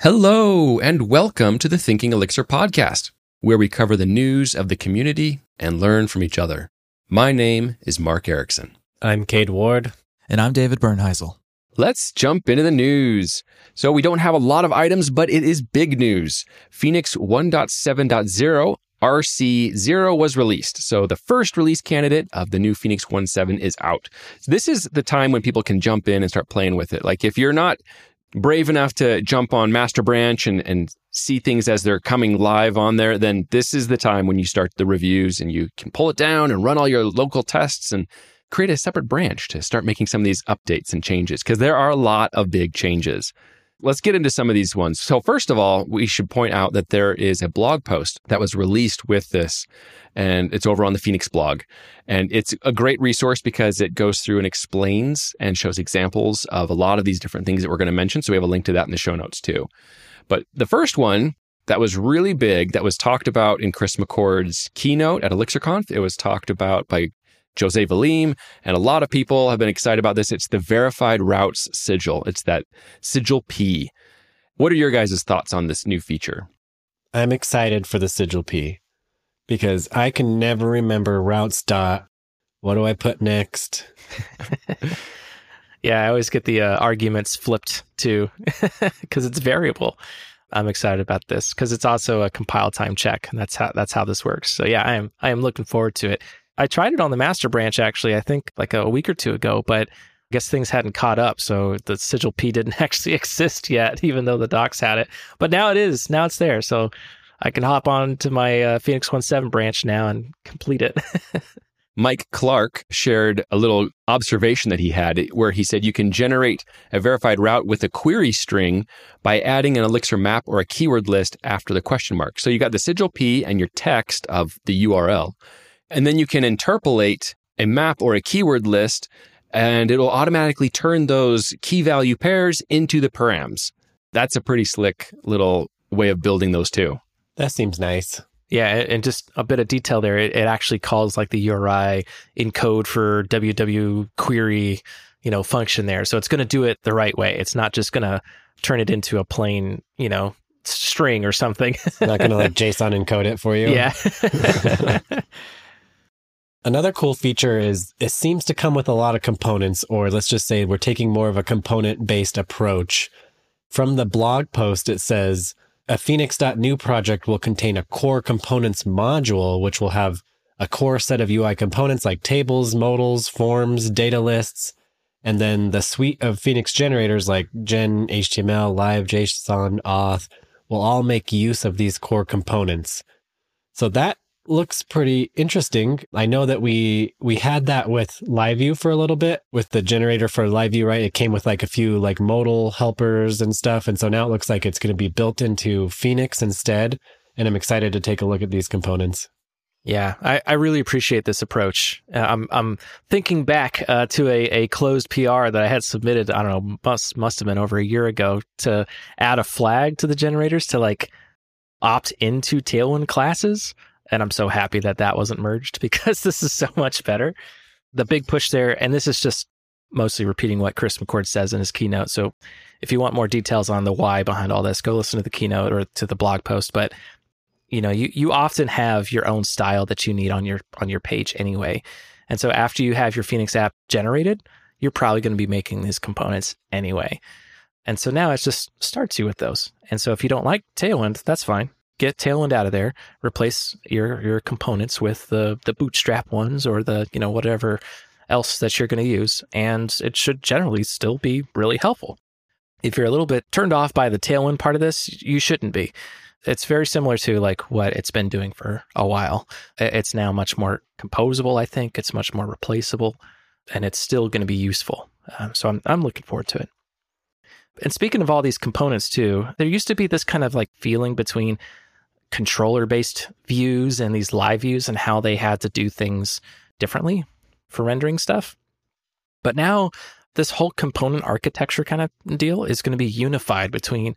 Hello, and welcome to the Thinking Elixir podcast, where we cover the news of the community and learn from each other. My name is Mark Ericksen. I'm Cade Ward. And I'm David Bernheisel. Let's jump into the news. So, we don't have a lot of items, but it is big news. Phoenix 1.7.0 RC0 was released. So the first release candidate of the new Phoenix 1.7 is out. So this is the time when people can jump in and start playing with it. Like if you're not brave enough to jump on Master Branch and, and see things as they're coming live on there, then this is the time when you start the reviews and you can pull it down and run all your local tests and create a separate branch to start making some of these updates and changes because there are a lot of big changes. Let's get into some of these ones. So, first of all, we should point out that there is a blog post that was released with this, and it's over on the Phoenix blog. And it's a great resource because it goes through and explains and shows examples of a lot of these different things that we're going to mention. So, we have a link to that in the show notes too. But the first one that was really big, that was talked about in Chris McCord's keynote at ElixirConf, it was talked about by Jose Valim, and a lot of people have been excited about this. It's the verified routes sigil. It's that sigil P. What are your guys' thoughts on this new feature? I'm excited for the sigil P because I can never remember routes dot. What do I put next? yeah, I always get the uh, arguments flipped too because it's variable. I'm excited about this because it's also a compile time check, and that's how that's how this works. So yeah, I am I am looking forward to it. I tried it on the master branch actually, I think like a week or two ago, but I guess things hadn't caught up. So the sigil P didn't actually exist yet, even though the docs had it. But now it is. Now it's there. So I can hop on to my uh, Phoenix 1.7 branch now and complete it. Mike Clark shared a little observation that he had where he said you can generate a verified route with a query string by adding an Elixir map or a keyword list after the question mark. So you got the sigil P and your text of the URL. And then you can interpolate a map or a keyword list, and it'll automatically turn those key value pairs into the params. That's a pretty slick little way of building those two. That seems nice. Yeah, and just a bit of detail there. It, it actually calls like the URI encode for WW query, you know, function there. So it's going to do it the right way. It's not just going to turn it into a plain, you know, string or something. not going to like JSON encode it for you. Yeah. Another cool feature is it seems to come with a lot of components, or let's just say we're taking more of a component based approach. From the blog post, it says a Phoenix.new project will contain a core components module, which will have a core set of UI components like tables, modals, forms, data lists, and then the suite of Phoenix generators like Gen, HTML, Live, JSON, Auth will all make use of these core components. So that looks pretty interesting. I know that we we had that with LiveView for a little bit with the generator for LiveView, right? It came with like a few like modal helpers and stuff, and so now it looks like it's going to be built into Phoenix instead. And I'm excited to take a look at these components. Yeah, I, I really appreciate this approach. Uh, I'm I'm thinking back uh, to a, a closed PR that I had submitted. I don't know, must must have been over a year ago to add a flag to the generators to like opt into Tailwind classes and I'm so happy that that wasn't merged because this is so much better. The big push there, and this is just mostly repeating what Chris McCord says in his keynote. So if you want more details on the why behind all this, go listen to the keynote or to the blog post. But you know, you you often have your own style that you need on your on your page anyway. And so after you have your Phoenix app generated, you're probably going to be making these components anyway. And so now it just starts you with those. And so if you don't like Tailwind, that's fine get Tailwind out of there, replace your your components with the the bootstrap ones or the you know whatever else that you're going to use, and it should generally still be really helpful. If you're a little bit turned off by the Tailwind part of this, you shouldn't be. It's very similar to like what it's been doing for a while. It's now much more composable. I think it's much more replaceable, and it's still going to be useful. Um, so I'm I'm looking forward to it. And speaking of all these components too, there used to be this kind of like feeling between controller based views and these live views and how they had to do things differently for rendering stuff. But now this whole component architecture kind of deal is going to be unified between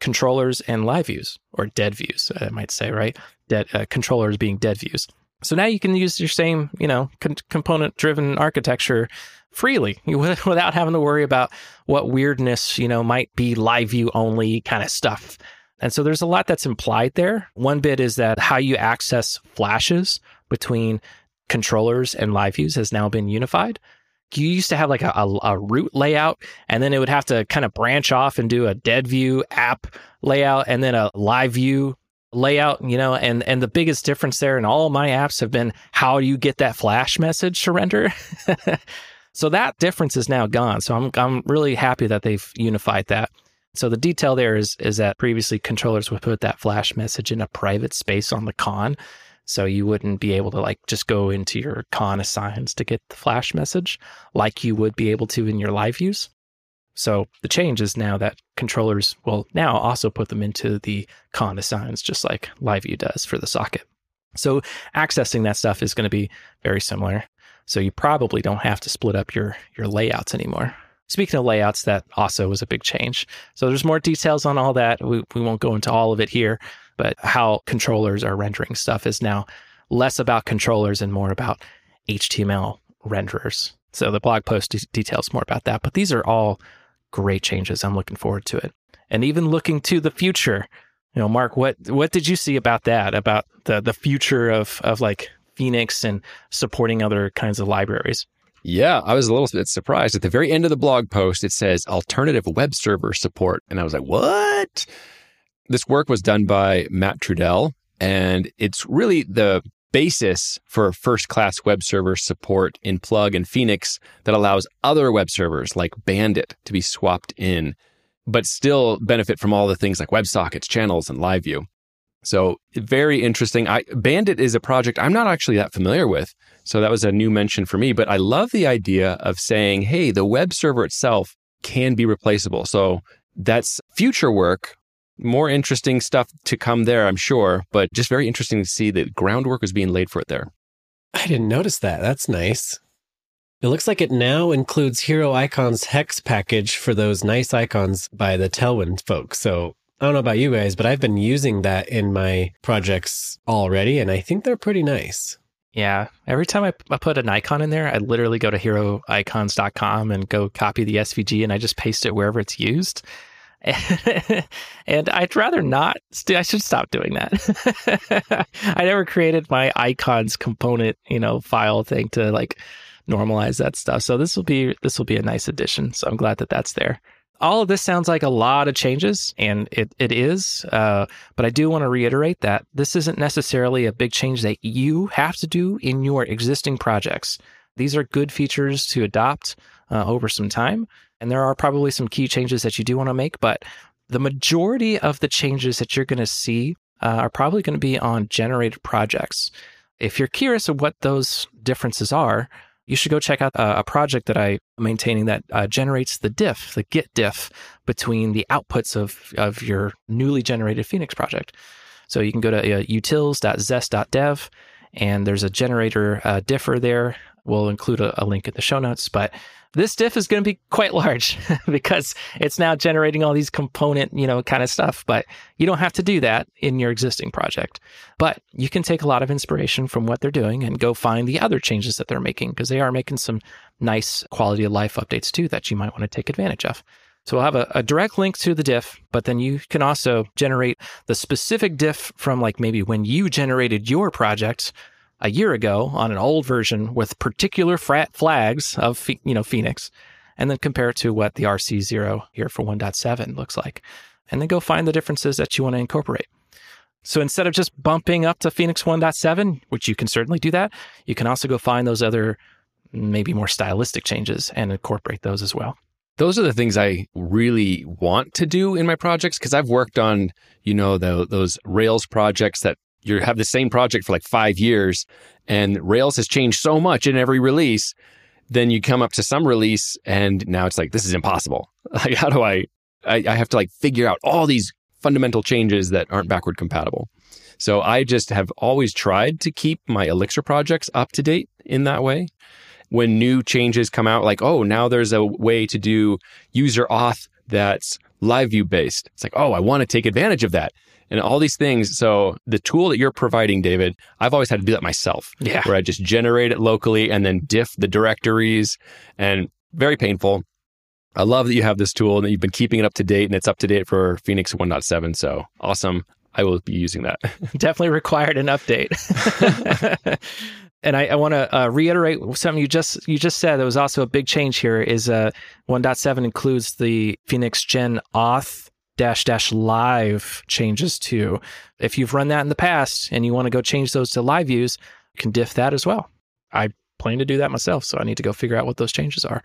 controllers and live views or dead views, I might say, right? Dead uh, controllers being dead views. So now you can use your same, you know, con- component driven architecture freely without having to worry about what weirdness, you know, might be live view only kind of stuff. And so there's a lot that's implied there. One bit is that how you access flashes between controllers and live views has now been unified. You used to have like a, a, a root layout, and then it would have to kind of branch off and do a dead view app layout and then a live view layout, you know, and and the biggest difference there in all my apps have been how you get that flash message to render? so that difference is now gone. So I'm I'm really happy that they've unified that. So the detail there is is that previously controllers would put that flash message in a private space on the conn. So you wouldn't be able to like just go into your conn assigns to get the flash message like you would be able to in your live views. So the change is now that controllers will now also put them into the conn assigns, just like LiveView does for the socket. So accessing that stuff is going to be very similar. So you probably don't have to split up your your layouts anymore. Speaking of layouts, that also was a big change. So there's more details on all that. We, we won't go into all of it here, but how controllers are rendering stuff is now less about controllers and more about HTML renderers. So the blog post de- details more about that. But these are all great changes. I'm looking forward to it. And even looking to the future, you know, Mark, what what did you see about that? About the the future of of like Phoenix and supporting other kinds of libraries? Yeah, I was a little bit surprised. At the very end of the blog post, it says alternative web server support. And I was like, what? This work was done by Mat Trudel, and it's really the basis for first class web server support in Plug and Phoenix that allows other web servers like Bandit to be swapped in, but still benefit from all the things like WebSockets, channels, and LiveView. So very interesting. I, Bandit is a project I'm not actually that familiar with. So that was a new mention for me, but I love the idea of saying, hey, the web server itself can be replaceable. So that's future work more interesting stuff to come there, I'm sure, but just very interesting to see that groundwork was being laid for it there. I didn't notice that. That's nice. It looks like it now includes Heroicons hex package for those nice icons by the Tailwind folks. So I don't know about you guys, but I've been using that in my projects already, and I think they're pretty nice. Yeah. Every time I, I put an icon in there, I literally go to heroicons.com and go copy the SVG and I just paste it wherever it's used. and I'd rather not. I should stop doing that. I never created my icons component, you know, file thing to like normalize that stuff. So this will be this will be a nice addition. So I'm glad that that's there. All of this sounds like a lot of changes, and it it is. Uh, but I do want to reiterate that this isn't necessarily a big change that you have to do in your existing projects. These are good features to adopt uh, over some time. And there are probably some key changes that you do want to make, but the majority of the changes that you're going to see uh, are probably going to be on generated projects. If you're curious of what those differences are, you should go check out a, a project that I'm maintaining that uh, generates the diff, the git diff between the outputs of, of your newly generated Phoenix project. So you can go to uh, utils.zest.dev and there's a generator uh, differ there. We'll include a, a link in the show notes, but this diff is going to be quite large because it's now generating all these component, you know, kind of stuff. But you don't have to do that in your existing project. But you can take a lot of inspiration from what they're doing and go find the other changes that they're making because they are making some nice quality of life updates too that you might want to take advantage of. So we'll have a, a, direct link to the diff, but then you can also generate the specific diff from like maybe when you generated your project a year ago on an old version with particular frat flags of you know Phoenix, and then compare it to what the RC0 here for 1.7 looks like, and then go find the differences that you want to incorporate. So instead of just bumping up to Phoenix 1.7, which you can certainly do that, you can also go find those other maybe more stylistic changes and incorporate those as well. Those are the things I really want to do in my projects because I've worked on, you know, the, those Rails projects that you have the same project for like five years and Rails has changed so much in every release. Then you come up to some release and now it's like, this is impossible. Like, how do I, I, I have to like figure out all these fundamental changes that aren't backward compatible. So I just have always tried to keep my Elixir projects up to date in that way. When new changes come out, like, oh, now there's a way to do user auth that's live view based. It's like, oh, I want to take advantage of that. And all these things. So the tool that you're providing, David, I've always had to do that myself. Yeah. Where I just generate it locally and then diff the directories and very painful. I love that you have this tool and that you've been keeping it up to date and it's up to date for Phoenix 1.7. So awesome. I will be using that. Definitely required an update. and I, I want to uh, reiterate something you just you just said. That was also a big change here. Is uh, 1.7 includes the Phoenix Gen Auth dash dash live changes too. If you've run that in the past and you want to go change those to live views, you can diff that as well. I plan to do that myself, so I need to go figure out what those changes are.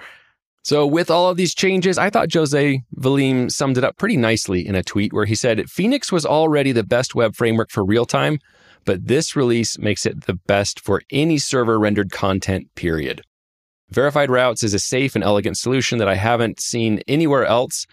So, with all of these changes, I thought Jose Valim summed it up pretty nicely in a tweet where he said Phoenix was already the best web framework for real time, but this release makes it the best for any server rendered content, period. Verified routes is a safe and elegant solution that I haven't seen anywhere else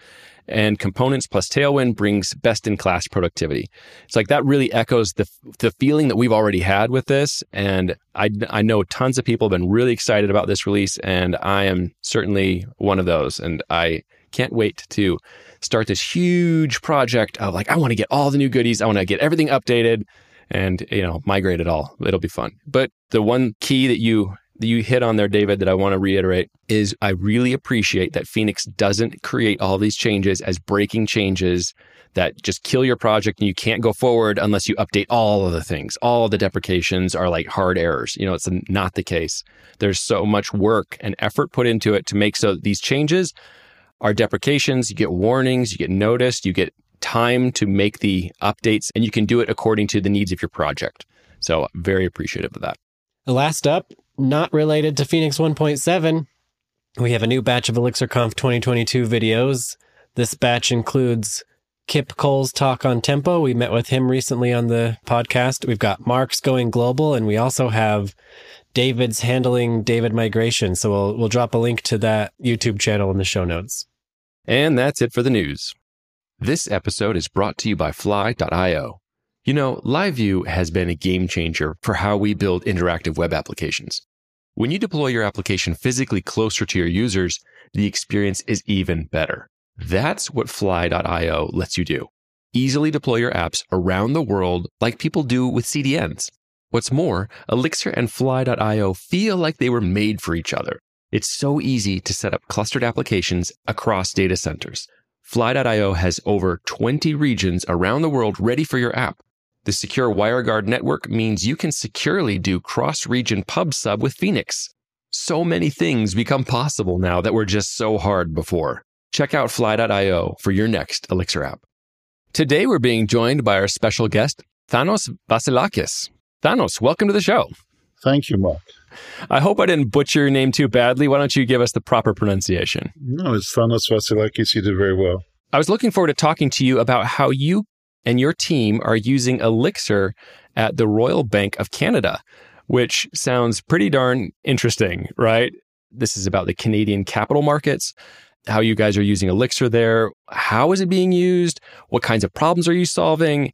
and components plus Tailwind brings best in class productivity. It's like that really echoes the the feeling that we've already had with this, and I I know tons of people have been really excited about this release, and I am certainly one of those, and I can't wait to start this huge project of like I want to get all the new goodies, I want to get everything updated and you know migrate it all it'll be fun but the one key that you that you hit on there, David, that I want to reiterate is I really appreciate that Phoenix doesn't create all these changes as breaking changes that just kill your project and you can't go forward unless you update all of the things. All the deprecations are like hard errors. You know, it's not the case. There's so much work and effort put into it to make so these changes are deprecations. You get warnings, you get noticed, you get time to make the updates, and you can do it according to the needs of your project. So, very appreciative of that. Last up, not related to Phoenix 1.7, we have a new batch of ElixirConf 2022 videos. This batch includes Kip Cole's talk on tempo. We met with him recently on the podcast. We've got Mark's going global, and we also have David's handling David migration. So we'll we'll drop a link to that YouTube channel in the show notes. And that's it for the news. This episode is brought to you by Fly.io. You know, LiveView has been a game changer for how we build interactive web applications. When you deploy your application physically closer to your users, the experience is even better. That's what Fly.io lets you do. Easily deploy your apps around the world like people do with CDNs. What's more, Elixir and Fly.io feel like they were made for each other. It's so easy to set up clustered applications across data centers. Fly.io has over 20 regions around the world ready for your app. The secure WireGuard network means you can securely do cross region pub sub with Phoenix. So many things become possible now that were just so hard before. Check out fly.io for your next Elixir app. Today we're being joined by our special guest, Thanos Vasilakis. Thanos, welcome to the show. Thank you, Mark. I hope I didn't butcher your name too badly. Why don't you give us the proper pronunciation? No, it's Thanos Vasilakis. You did very well. I was looking forward to talking to you about how you and your team are using Elixir at the Royal Bank of Canada, which sounds pretty darn interesting, right? This is about the Canadian capital markets, how you guys are using Elixir there. How is it being used? What kinds of problems are you solving?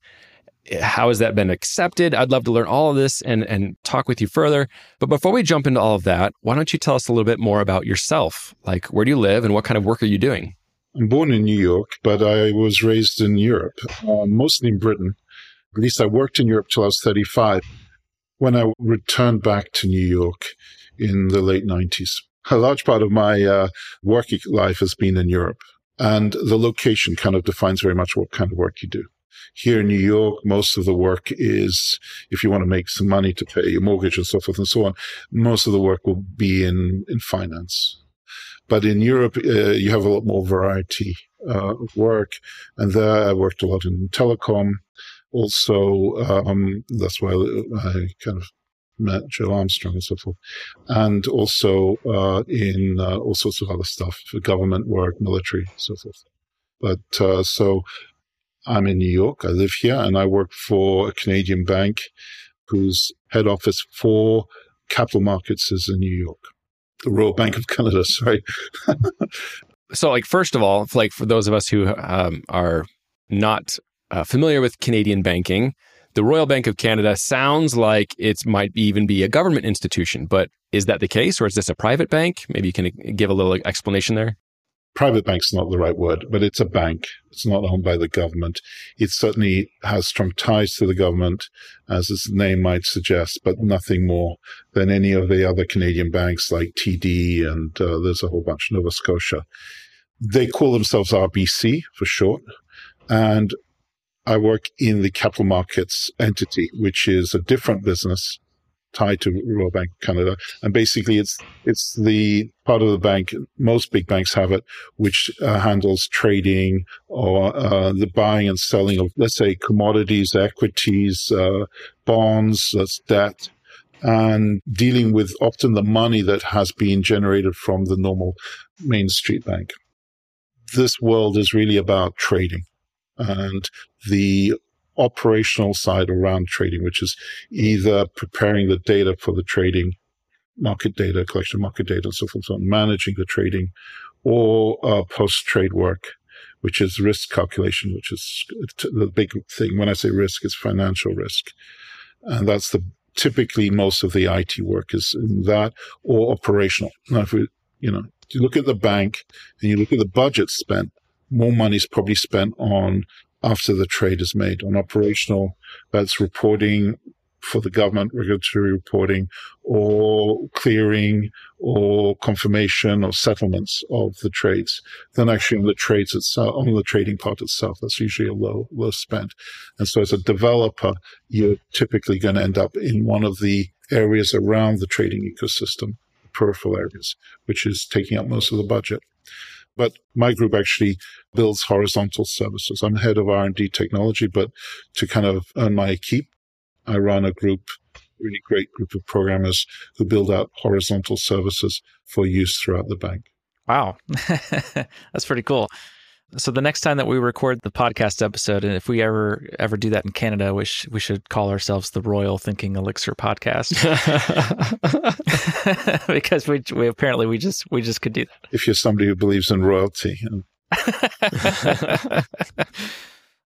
How has that been accepted? I'd love to learn all of this and, and talk with you further. But before we jump into all of that, why don't you tell us a little bit more about yourself? Like, where do you live and what kind of work are you doing? I'm born in New York, but I was raised in Europe, uh, mostly in Britain. At least I worked in Europe till I was 35 when I returned back to New York in the late 90s. A large part of my uh, working life has been in Europe, and the location kind of defines very much what kind of work you do. Here in New York, most of the work is, if you want to make some money to pay your mortgage and so forth and so on, most of the work will be in, in finance. But in Europe, uh, you have a lot more variety uh, of work. And there I worked a lot in telecom. Also, um, that's why I kind of met Joe Armstrong and so forth. And also uh, in uh, all sorts of other stuff, government work, military, so forth. But uh, so I'm in New York. I live here and I work for a Canadian bank whose head office for capital markets is in New York the Royal Bank of Canada. Sorry. so, like, first of all, like for those of us who um, are not uh, familiar with Canadian banking, the Royal Bank of Canada sounds like it might even be a government institution, but is that the case, or is this a private bank? Maybe you can give a little explanation there. Private bank's not the right word, but it's a bank. It's not owned by the government. It certainly has strong ties to the government, as its name might suggest, but nothing more than any of the other Canadian banks like TD and uh, there's a whole bunch, Nova Scotia. They call themselves RBC for short. And I work in the capital markets entity, which is a different business tied to Royal Bank of Canada. And basically it's, it's the part of the bank, most big banks have it, which uh, handles trading or uh, the buying and selling of, let's say, commodities, equities, uh, bonds, that's debt, and dealing with often the money that has been generated from the normal Main Street Bank. This world is really about trading and the operational side around trading, which is either preparing the data for the trading, market data, collection of market data, and so forth, so on, managing the trading, or uh, post trade work, which is risk calculation, which is the big thing. When I say risk, it's financial risk. And that's the typically most of the IT work is in that or operational. Now, if we, you know, you look at the bank and you look at the budget spent, more money is probably spent on after the trade is made on operational, that's reporting for the government, regulatory reporting or clearing or confirmation or settlements of the trades Then actually on the trades itself, on the trading part itself. That's usually a low, low spend. And so as a developer, you're typically going to end up in one of the areas around the trading ecosystem, peripheral areas, which is taking up most of the budget. But my group actually builds horizontal services. I'm head of R&D technology, but to kind of earn my keep, I run a group, really great group of programmers who build out horizontal services for use throughout the bank. Wow. That's pretty cool. So the next time that we record the podcast episode, and if we ever ever do that in Canada, we, sh- we should call ourselves the Royal Thinking Elixir Podcast, because we, we apparently we just we just could do that. If you're somebody who believes in royalty.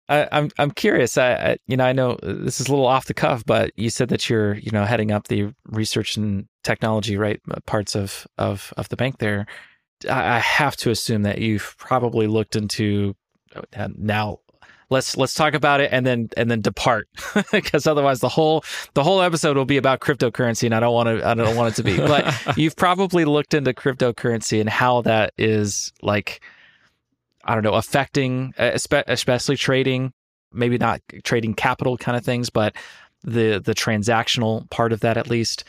I, am I'm, I'm curious. I, I, you know I know this is a little off the cuff, but you said that you're you know heading up the research and technology right uh, parts of of of the bank there. I have to assume that you've probably looked into uh, now let's let's talk about it and then and then depart. Because otherwise the whole the whole episode will be about cryptocurrency and I don't want to I don't want it to be. But you've probably looked into cryptocurrency and how that is like I don't know affecting especially trading maybe not trading capital kind of things but the the transactional part of that at least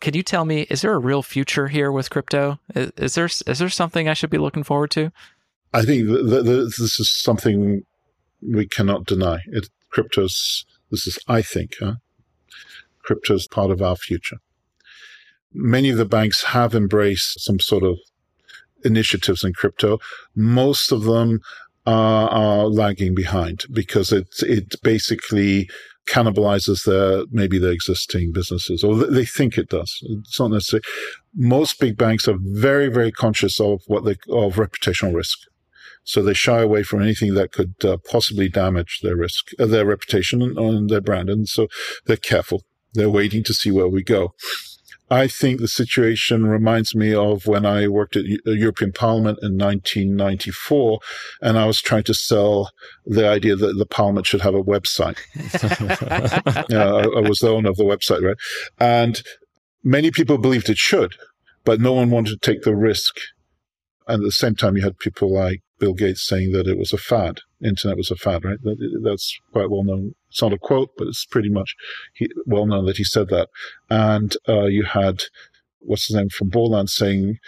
can you tell me, is there a real future here with crypto? Is, is there is there something I should be looking forward to? I think this is something we cannot deny. It, crypto's this is, I think, huh? crypto's part of our future. Many of the banks have embraced some sort of initiatives in crypto. Most of them are, are lagging behind because it it basically cannibalizes their maybe their existing businesses, or they think it does. It's not necessarily. Most big banks are very very conscious of what they of reputational risk, so they shy away from anything that could uh, possibly damage their risk, uh, their reputation, and, and their brand, and so they're careful. They're waiting to see where we go. I think the situation reminds me of when I worked at the European Parliament in 1994, and I was trying to sell the idea that the Parliament should have a website. I, I was the owner of the website, right? And many people believed it should, but no one wanted to take the risk. And at the same time, you had people like Bill Gates saying that it was a fad. Internet was a fad, right? That, that's quite well known. It's not a quote, but it's pretty much he, well known that he said that. And uh, you had what's his name from Borland saying,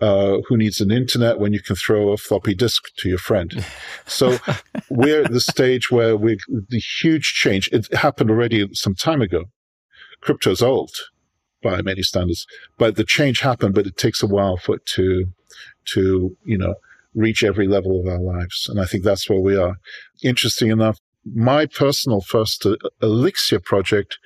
uh, "Who needs an internet when you can throw a floppy disk to your friend?" So we're at the stage where we the huge change. It happened already some time ago. Crypto's old by many standards, but the change happened. But it takes a while for it to to you know reach every level of our lives. And I think that's where we are. Interesting enough, my personal first uh, Elixir project,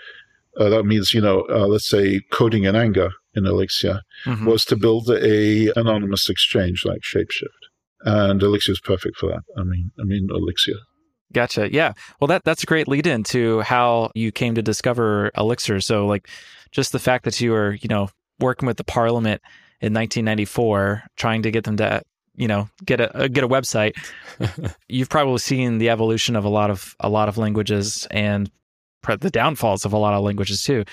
uh, that means, you know, uh, let's say coding in anger in Elixir, mm-hmm. was to build a anonymous exchange like Shapeshift. And Elixir is perfect for that. I mean, I mean, Elixir. Gotcha. Yeah. Well, that that's a great lead in to how you came to discover Elixir. So, like, just the fact that you were, you know, working with the Parliament in 1994, trying to get them to you know get a get a website. You've probably seen the evolution of a lot of a lot of languages and the downfalls of a lot of languages too.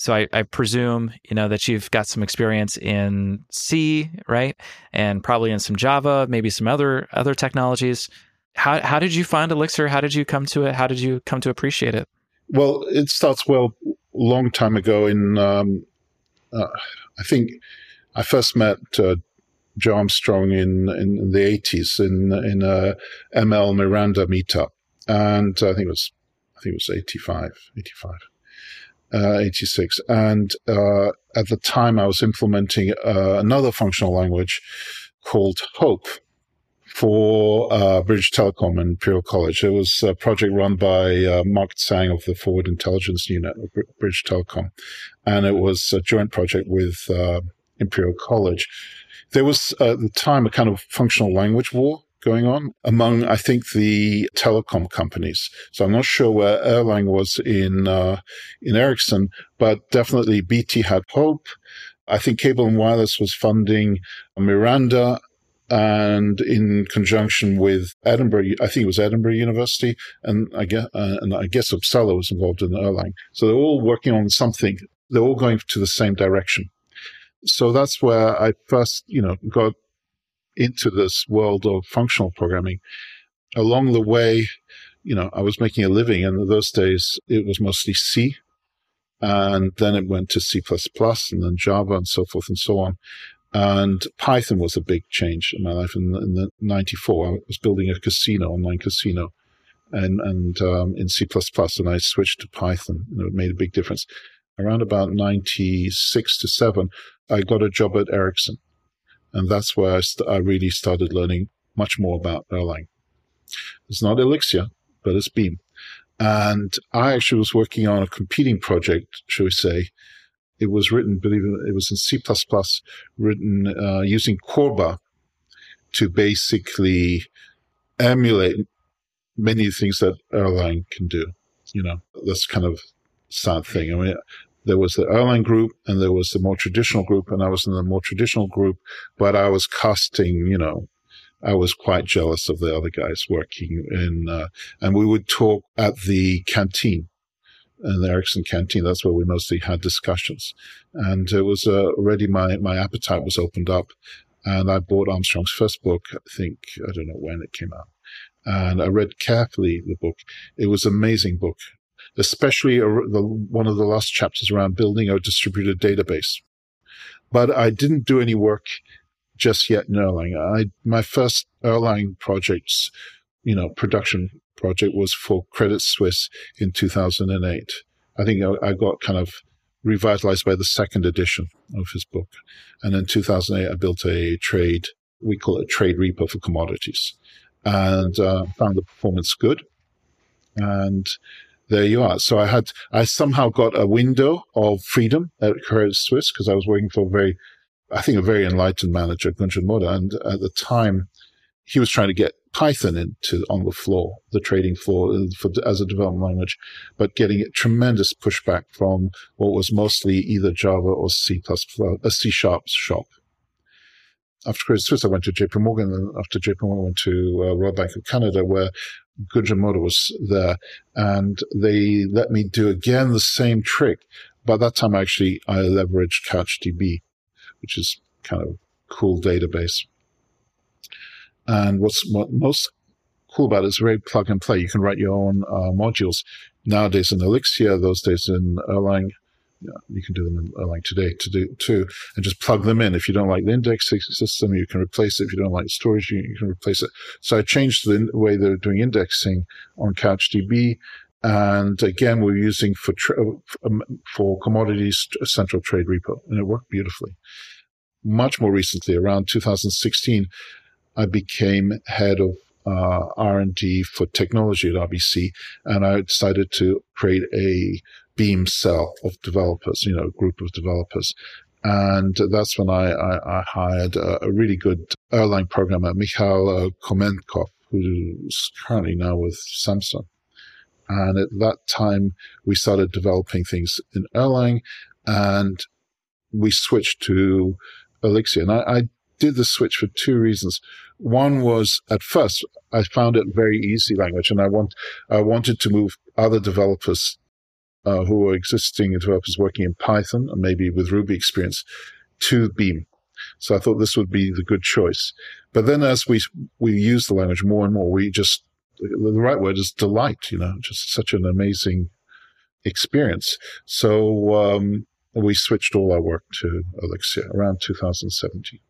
So I, I, presume you know that you've got some experience in C, right, and probably in some Java, maybe some other other technologies. How how did you find Elixir? How did you come to it? How did you come to appreciate it? Well, it starts well long time ago. In um, uh, I think I first met uh, Joe Armstrong in, in the eighties in in a ML Miranda meetup, and I think it was I think it was 85, 85. Uh, 86. And uh, at the time, I was implementing uh, another functional language called Hope for uh, British Telecom and Imperial College. It was a project run by uh, Mark Tsang of the Forward Intelligence Unit of British Telecom. And it was a joint project with uh, Imperial College. There was at the time a kind of functional language war going on among, I think, the telecom companies. So I'm not sure where Erlang was in uh, in Ericsson, but definitely BT had Hope. I think Cable and Wireless was funding Miranda. And in conjunction with Edinburgh, I think it was Edinburgh University, and I guess, uh, and I guess Uppsala was involved in Erlang. So they're all working on something. They're all going to the same direction. So that's where I first, you know, got into this world of functional programming. Along the way, you know, I was making a living, and in those days it was mostly C, and then it went to C++, and then Java, and so forth and so on. And Python was a big change in my life. In, in the '94, I was building a casino, online casino, and and um, in C++, and I switched to Python, and it made a big difference. Around about '96 to seven, I got a job at Ericsson, and that's where I, st- I really started learning much more about Erlang. It's not Elixir, but it's Beam. And I actually was working on a competing project, shall we say. It was written, believe it, it was in C++, written uh, using Corba to basically emulate many things that Erlang can do. You know, that's kind of sad thing. I mean, there was the Erlang group and there was the more traditional group, and I was in the more traditional group, but I was casting, you know, I was quite jealous of the other guys working in, uh, and we would talk at the canteen, in the Ericsson canteen. That's where we mostly had discussions, and it was uh, already my my appetite was opened up, and I bought Armstrong's first book. I think I don't know when it came out, and I read carefully the book. It was an amazing book especially the, one of the last chapters around building a distributed database. But I didn't do any work just yet in Erlang. I, my first Erlang projects, you know, production project was for Credit Suisse in 2008. I think I, I got kind of revitalized by the second edition of his book. And in 2008, I built a trade, we call it a trade repo for commodities and uh, found the performance good. And there you are. So I had, I somehow got a window of freedom at Credit Suisse because I was working for a very, I think a very enlightened manager, Gunjan Moda. And at the time, he was trying to get Python into on the floor, the trading floor uh, for, as a development language, but getting a tremendous pushback from what was mostly either Java or C++, plus a C sharp shop. After Credit Suisse, I went to JP Morgan, and after JP Morgan, I went to uh, Royal Bank of Canada, where Was there, and they let me do again the same trick. But that time, actually, I leveraged CouchDB, which is kind of cool database. And what's what most cool about it is very plug and play. You can write your own uh, modules. Nowadays in Elixir, those days in Erlang, you can do them like today to do too, and just plug them in. If you don't like the indexing system, you can replace it. If you don't like storage, you, can replace it. So I changed the way they're doing indexing on CouchDB. And again, we're using for, tra- um, for commodities central trade repo and it worked beautifully. Much more recently, around 2016, I became head of uh, R&D for technology at RBC, and I decided to create a beam cell of developers, you know, group of developers. And that's when I, I, I hired a, a, really good Erlang programmer, Mikhail uh, Komenkov, who's currently now with Samsung. And at that time, we started developing things in Erlang and we switched to Elixir. And I, I did the switch for two reasons. One was at first I found it very easy language, and I want I wanted to move other developers uh, who are existing developers working in Python and maybe with Ruby experience to Beam. So I thought this would be the good choice. But then as we we use the language more and more, we just the right word is delight. You know, just such an amazing experience. So um, we switched all our work to Elixir around 2017.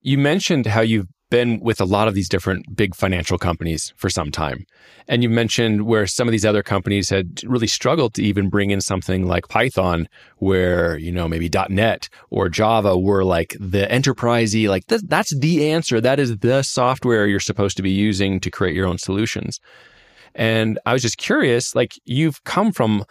You mentioned how you've been with a lot of these different big financial companies for some time. And you mentioned where some of these other companies had really struggled to even bring in something like Python, where, you know, maybe .NET or Java were like the enterprisey, like th- that's the answer. That is the software you're supposed to be using to create your own solutions. And I was just curious, like you've come from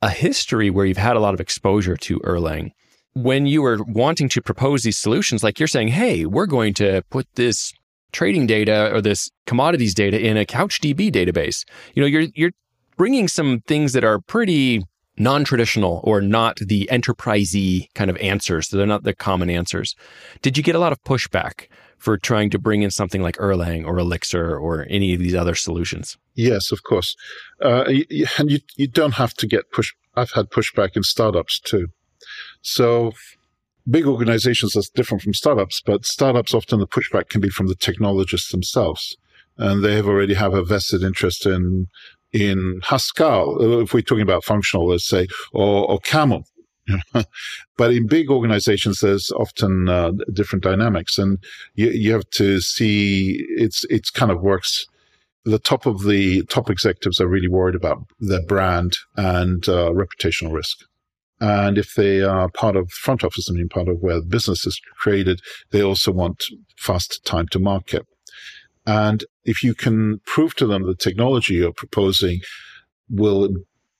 a history where you've had a lot of exposure to Erlang when you were wanting to propose these solutions, like you're saying, hey, we're going to put this trading data or this commodities data in a CouchDB database. You know, you're you're bringing some things that are pretty non-traditional or not the enterprisey kind of answers. So they're not the common answers. Did you get a lot of pushback for trying to bring in something like Erlang or Elixir or any of these other solutions? Yes, of course. Uh, and you, you don't have to get push. I've had pushback in startups too. So big organizations are different from startups, but startups often the pushback can be from the technologists themselves. And they have already have a vested interest in, in Haskell, if we're talking about functional, let's say, or, or Camel. but in big organizations, there's often uh, different dynamics, and you, you have to see it's it's kind of works the top of the top executives are really worried about their brand and uh, reputational risk. And if they are part of front office, I mean, part of where the business is created, they also want fast time to market. And if you can prove to them the technology you're proposing will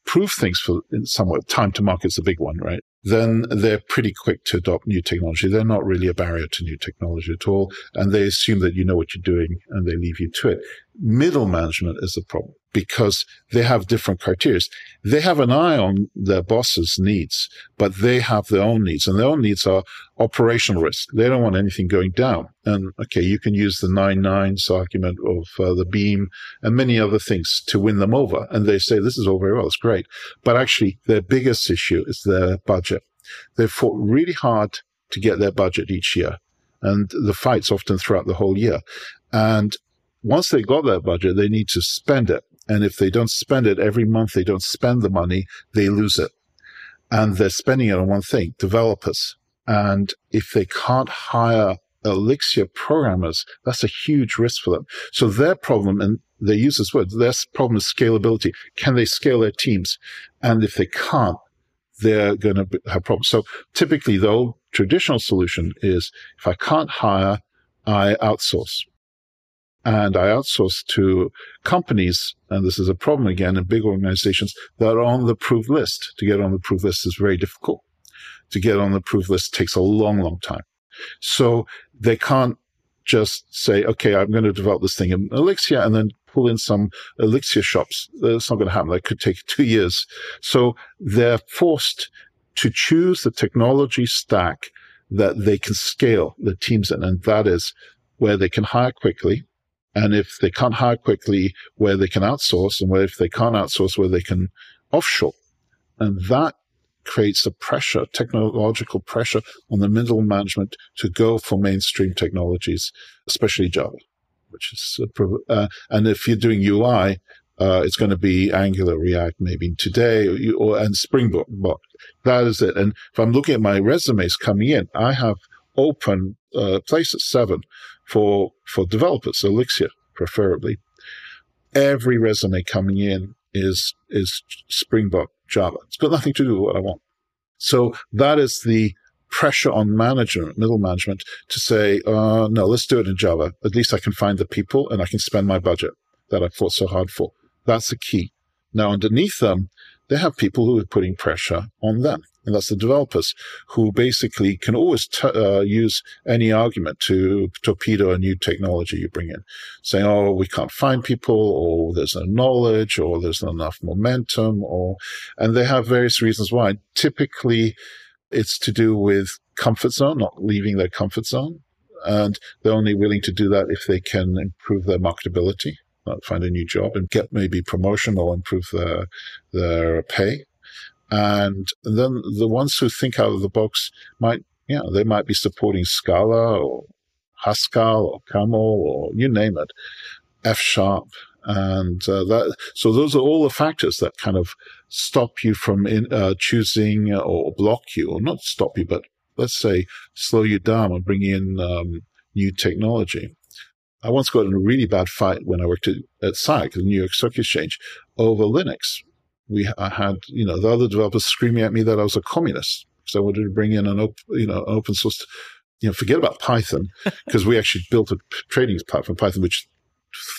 improve things for in some way, time to market is a big one, right? then they're pretty quick to adopt new technology. They're not really a barrier to new technology at all. And they assume that you know what you're doing and they leave you to it. Middle management is the problem because they have different criteria. They have an eye on their boss's needs, but they have their own needs and their own needs are operational risk. They don't want anything going down. And okay, you can use the nine nines argument of uh, the beam and many other things to win them over. And they say, this is all very well. It's great. But actually their biggest issue is their budget. They've fought really hard to get their budget each year. And the fights often throughout the whole year. And once they got their budget, they need to spend it. And if they don't spend it every month, they don't spend the money, they lose it. And they're spending it on one thing, developers. And if they can't hire Elixir programmers, that's a huge risk for them. So their problem, and they use this word, their problem is scalability. Can they scale their teams? And if they can't, they're going to have problems. So typically, old traditional solution is if I can't hire, I outsource and I outsource to companies, and this is a problem again in big organizations that are on the approved list. To get on the approved list is very difficult. To get on the approved list takes a long, long time. So they can't just say, okay, I'm going to develop this thing in Elixir and then pull in some Elixir shops. That's not going to happen. That could take two years. So they're forced to choose the technology stack that they can scale the teams in. And that is where they can hire quickly and if they can't hire quickly, where they can outsource, and where if they can't outsource, where they can offshore. And that creates a pressure, technological pressure on the middle management to go for mainstream technologies, especially Java, which is, uh, and if you're doing UI, uh, it's going to be Angular, React, maybe today, or, or and Spring Boot. But that is it. And if I'm looking at my resumes coming in, I have open uh, places seven for for developers, Elixir preferably. Every resume coming in is is Spring Boot Java. It's got nothing to do with what I want. So that is the pressure on management, middle management, to say, uh, no, let's do it in Java. At least I can find the people and I can spend my budget that I fought so hard for. That's the key. Now, underneath them, they have people who are putting pressure on them. And that's the developers who basically can always t- uh, use any argument to torpedo a new technology you bring in, saying, "Oh, we can't find people, or there's no knowledge, or there's not enough momentum," or and they have various reasons why. Typically, it's to do with comfort zone, not leaving their comfort zone. and they're only willing to do that if they can improve their marketability, find a new job, and get maybe promotion or improve their their pay. And then the ones who think out of the box might, yeah, they might be supporting Scala or Haskell or Camel or you name it, F sharp. And uh, that, so those are all the factors that kind of stop you from in, uh, choosing or block you, or not stop you, but let's say slow you down and bring in um, new technology. I once got in a really bad fight when I worked at, at SIAC, the New York Stock Exchange, over Linux. We I had, you know, the other developers screaming at me that I was a communist because I wanted to bring in an open, you know, open source, you know, forget about Python because we actually built a trading platform, Python, which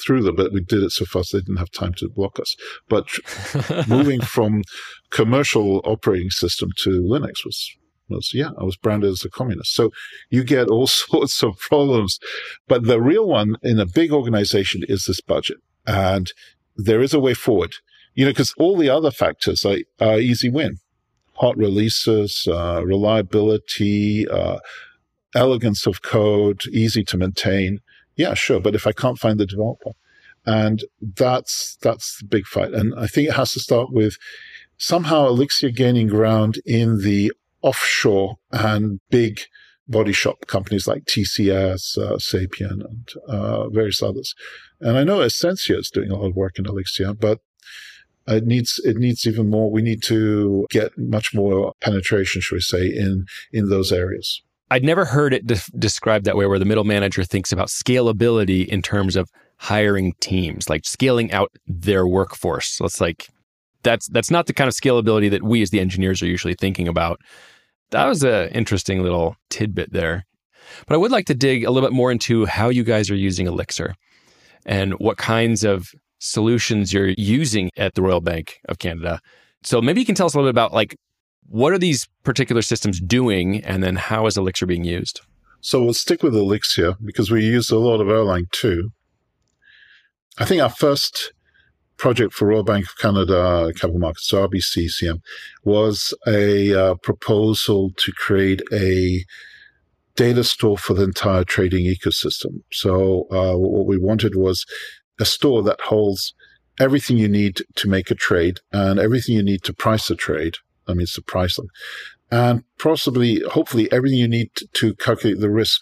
through them, but we did it so fast they didn't have time to block us. But moving from commercial operating system to Linux was was yeah, I was branded as a communist. So you get all sorts of problems. But the real one in a big organization is this budget. And there is a way forward. You know, because all the other factors are, are easy win. Hot releases, uh, reliability, uh, elegance of code, easy to maintain yeah, sure. But if I can't find the developer, and that's that's the big fight. And I think it has to start with somehow Elixir gaining ground in the offshore and big body shop companies like TCS, uh, Sapient, and uh, various others. And I know Essentia is doing a lot of work in Elixir, but it needs it needs even more. We need to get much more penetration, should we say, in in those areas. I'd never heard it de- described that way, where the middle manager thinks about scalability in terms of hiring teams, like scaling out their workforce. So it's like that's that's not the kind of scalability that we as the engineers are usually thinking about. That was an interesting little tidbit there. But I would like to dig a little bit more into how you guys are using Elixir and what kinds of solutions you're using at the Royal Bank of Canada. So maybe you can tell us a little bit about like what are these particular systems doing, and then how is Elixir being used? So we'll stick with Elixir because we use a lot of Erlang too. I think our first project for Royal Bank of Canada Capital Markets, so RBCCM, was a uh, proposal to create a data store for the entire trading ecosystem. So uh, what we wanted was a store that holds everything you need to make a trade and everything you need to price a trade I mean, surprise them. And possibly, hopefully, everything you need to calculate the risk.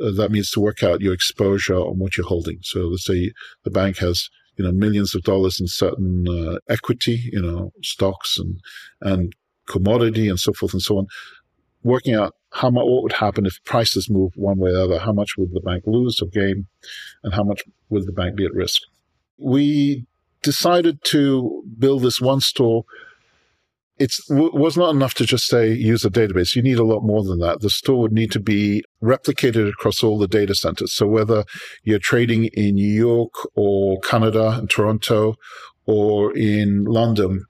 Uh, that means to work out your exposure on what you're holding. So let's say the bank has, you know, millions of dollars in certain uh, equity, you know, stocks and, and commodity and so forth and so on. Working out how much, what would happen if prices move one way or the other? How much would the bank lose or gain? And how much would the bank be at risk? We decided to build this one store it was not enough to just say use a database. You need a lot more than that. The store would need to be replicated across all the data centers. So whether you're trading in New York or Canada and Toronto or in London,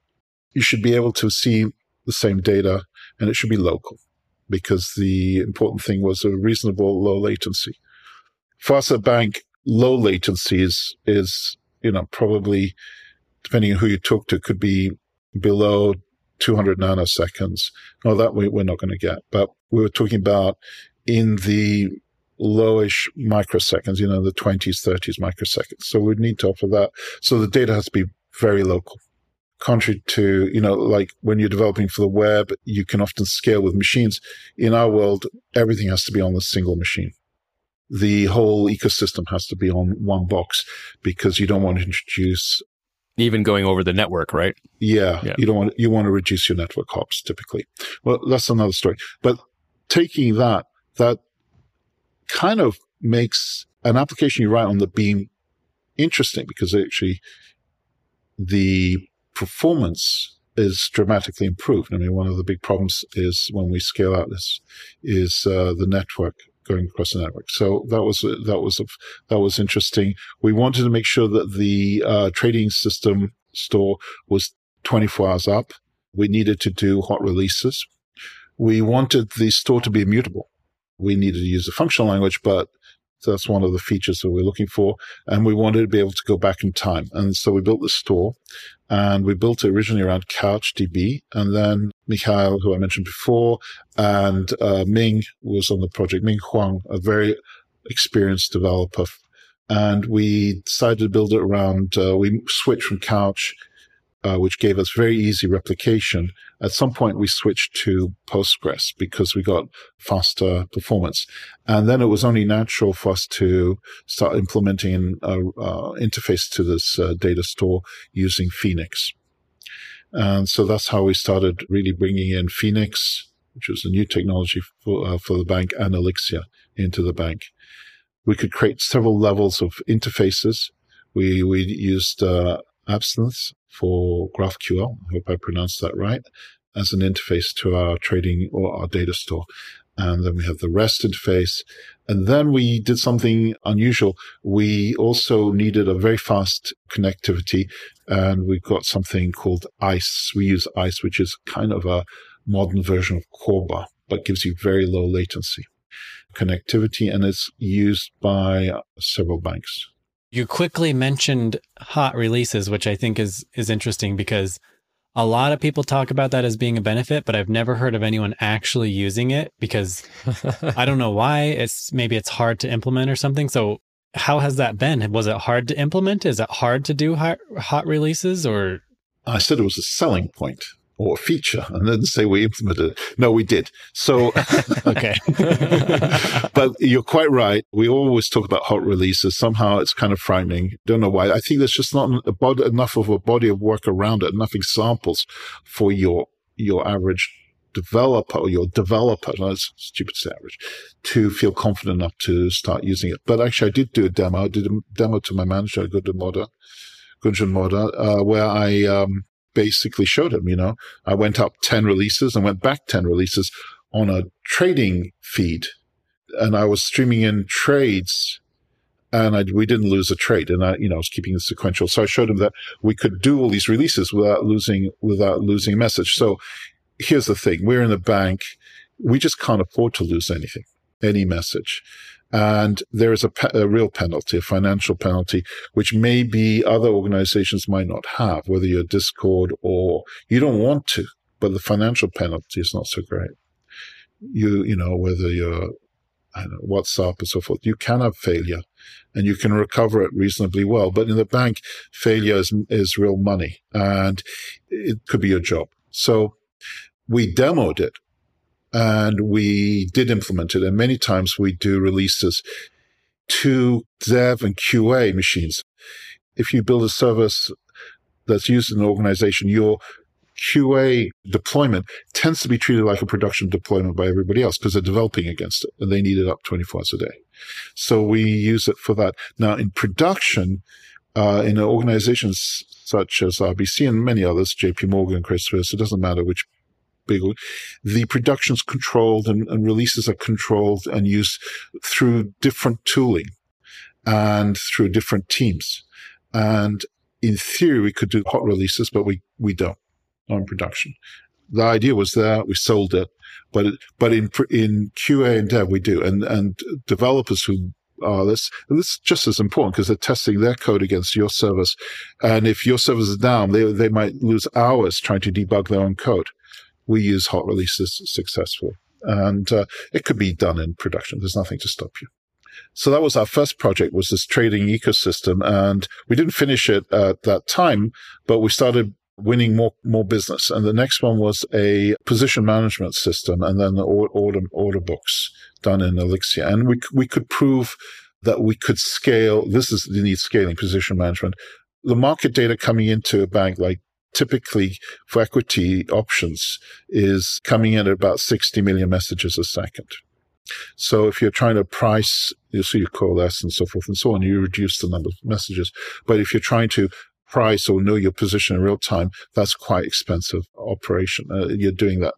you should be able to see the same data and it should be local because the important thing was a reasonable low latency. At bank, low latency is, is, you know, probably depending on who you talk to could be below 200 nanoseconds. No, that we, we're not going to get. But we were talking about in the lowish microseconds, you know, the 20s, 30s microseconds. So we'd need to offer that. So the data has to be very local. Contrary to, you know, like when you're developing for the web, you can often scale with machines. In our world, everything has to be on a single machine. The whole ecosystem has to be on one box because you don't want to introduce even going over the network, right? Yeah, yeah, you don't want you want to reduce your network hops typically. Well, that's another story. But taking that, that kind of makes an application you write on the beam interesting because actually the performance is dramatically improved. I mean, one of the big problems is when we scale out this is uh, the network going across the network. So that was that was that was interesting. We wanted to make sure that the uh, trading system store was 24 hours up. We needed to do hot releases. We wanted the store to be immutable. We needed to use a functional language, but that's one of the features that we're looking for. And we wanted to be able to go back in time. And so we built the store and we built it originally around CouchDB. And then Mikhail, who I mentioned before, and uh, Ming was on the project. Ming Huang, a very experienced developer. And we decided to build it around, uh, we switched from Couch, uh, which gave us very easy replication. At some point, we switched to Postgres because we got faster performance. And then it was only natural for us to start implementing an uh, interface to this uh, data store using Phoenix. And so that's how we started really bringing in Phoenix, which was a new technology for, uh, for the bank, and Elixir into the bank. We could create several levels of interfaces. We, we used uh, Absinthe for GraphQL. I hope I pronounced that right as an interface to our trading or our data store. And then we have the REST interface. And then we did something unusual. We also needed a very fast connectivity and we've got something called ICE. We use ICE, which is kind of a modern version of Corba, but gives you very low latency connectivity and it's used by several banks. You quickly mentioned hot releases, which I think is is interesting because a lot of people talk about that as being a benefit, but I've never heard of anyone actually using it because I don't know why. It's maybe it's hard to implement or something. So how has that been? Was it hard to implement? Is it hard to do hot, hot releases or? I said it was a selling point or a feature and then say we implemented it. No, we did. So, okay. but you're quite right. We always talk about hot releases. Somehow it's kind of frightening. Don't know why. I think there's just not enough of a body of work around it, enough examples for your, your average developer or your developer, that's stupid to say average, to feel confident enough to start using it. But actually, I did do a demo. I did a demo to my manager, Gunjan Moda, Gunjan Moda, uh, where I, um, basically showed him, you know, I went up 10 releases and went back 10 releases on a trading feed and I was streaming in trades and I, we didn't lose a trade and I, you know, I was keeping the sequential. So I showed him that we could do all these releases without losing, without losing a message. So here's the thing. We're in the bank. We just can't afford to lose anything, any message. And there is a, pe- a, real penalty, a financial penalty, which maybe other organizations might not have, whether you're Discord or you don't want to, but the financial penalty is not so great. You, you know, whether you're know, WhatsApp and so forth, you can have failure and you can recover it reasonably well. But in the bank, failure is, is real money and it could be your job. So we demoed it and we did implement it. And many times we do releases to dev and QA machines. If you build a service that's used in an organization, your QA deployment tends to be treated like a production deployment by everybody else because they're developing against it and they need it up 24 hours a day. So we use it for that. Now in production, uh, in organizations such as RBC and many others, JP Morgan, Credit Suisse, it doesn't matter which big. The production's controlled and, and releases are controlled and used through different tooling and through different teams. And in theory, we could do hot releases, but we, we don't on production. The idea was there, we sold it, but, but in, in QA and dev, we do. And, and developers who are this, and this is just as important because they're testing their code against your service. And if your service is down, they, they might lose hours trying to debug their own code we use hot releases successfully. And uh, it could be done in production. There's nothing to stop you. So that was our first project was this trading ecosystem. And we didn't finish it at that time, but we started winning more, more business. And the next one was a position management system and then the order, order books done in Elixir. And we, we could prove that we could scale. This is the need scaling position management. The market data coming into a bank like typically for equity options is coming in at about 60 million messages a second. So if you're trying to price, you see your coalesce and so forth and so on, you reduce the number of messages. But if you're trying to price or know your position in real time, that's quite expensive operation. Uh, you're doing that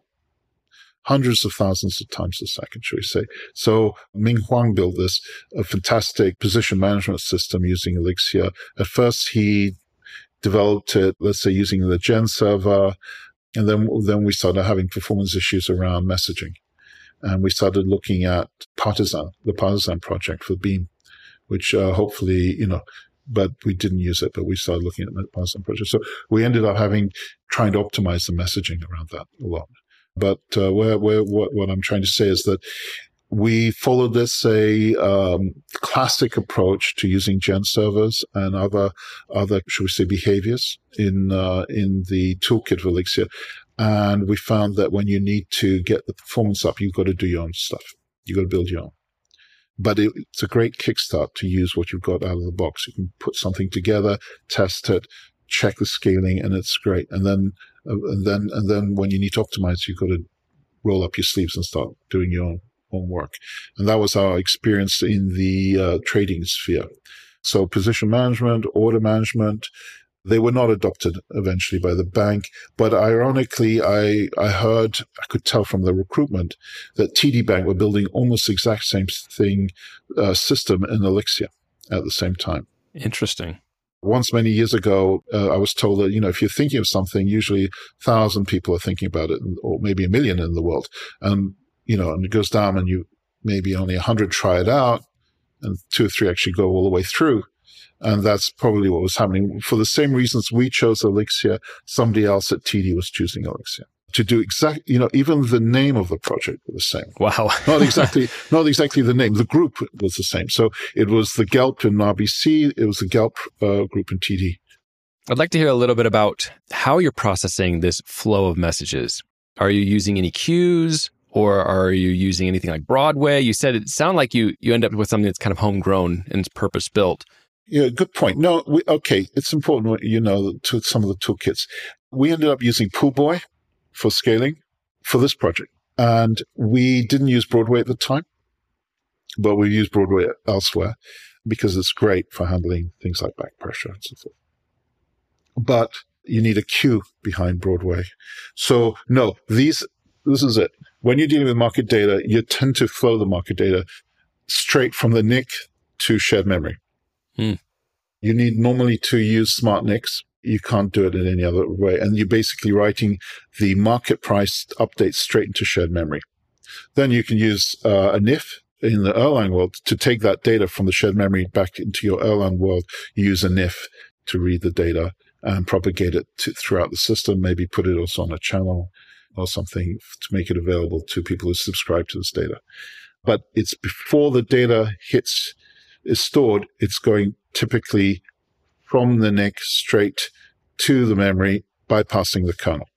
hundreds of thousands of times a second, should we say. So Ming Huang built this a fantastic position management system using Elixir. At first, he developed it, let's say using the Gen server. And then, then we started having performance issues around messaging. And we started looking at Partisan, the Partisan project for Beam, which uh, hopefully, you know, but we didn't use it, but we started looking at the Partisan project. So we ended up having, trying to optimize the messaging around that a lot. But uh, where, where, what, what I'm trying to say is that we followed this a um, classic approach to using gen servers and other other should we say behaviors in uh, in the toolkit of Elixir, and we found that when you need to get the performance up, you've got to do your own stuff. You've got to build your own. But it, it's a great kickstart to use what you've got out of the box. You can put something together, test it, check the scaling, and it's great. And then uh, and then and then when you need to optimize, you've got to roll up your sleeves and start doing your own work. And that was our experience in the uh, trading sphere. So position management, order management, they were not adopted eventually by the bank. But ironically, I, I heard, I could tell from the recruitment that TD Bank were building almost the exact same thing, uh, system in Elixir at the same time. Interesting. Once many years ago, uh, I was told that, you know, if you're thinking of something, usually thousand people are thinking about it, or maybe a million in the world. And you know, and it goes down and you maybe only a hundred try it out and two or three actually go all the way through. And that's probably what was happening. For the same reasons we chose Elixir, somebody else at TD was choosing Elixir to do exact, you know, even the name of the project was the same. Wow. not exactly, not exactly the name. The group was the same. So it was the GELP in RBC. It was the GELP uh, group in TD. I'd like to hear a little bit about how you're processing this flow of messages. Are you using any queues? Or are you using anything like Broadway? You said it sounded like you you end up with something that's kind of homegrown and purpose built. Yeah, good point. No, we, okay, it's important, you know, to some of the toolkits. We ended up using Poolboy for scaling for this project, and we didn't use Broadway at the time, but we used Broadway elsewhere because it's great for handling things like back pressure and so forth. But you need a queue behind Broadway. So no, these, this is it when you're dealing with market data, you tend to flow the market data straight from the NIC to shared memory. Hmm. You need normally to use smart NICs. You can't do it in any other way. And you're basically writing the market price updates straight into shared memory. Then you can use uh, a NIF in the Erlang world to take that data from the shared memory back into your Erlang world. You use a NIF to read the data and propagate it to, throughout the system, maybe put it also on a channel or something to make it available to people who subscribe to this data. But it's before the data hits, is stored, it's going typically from the NIC straight to the memory, bypassing the kernel.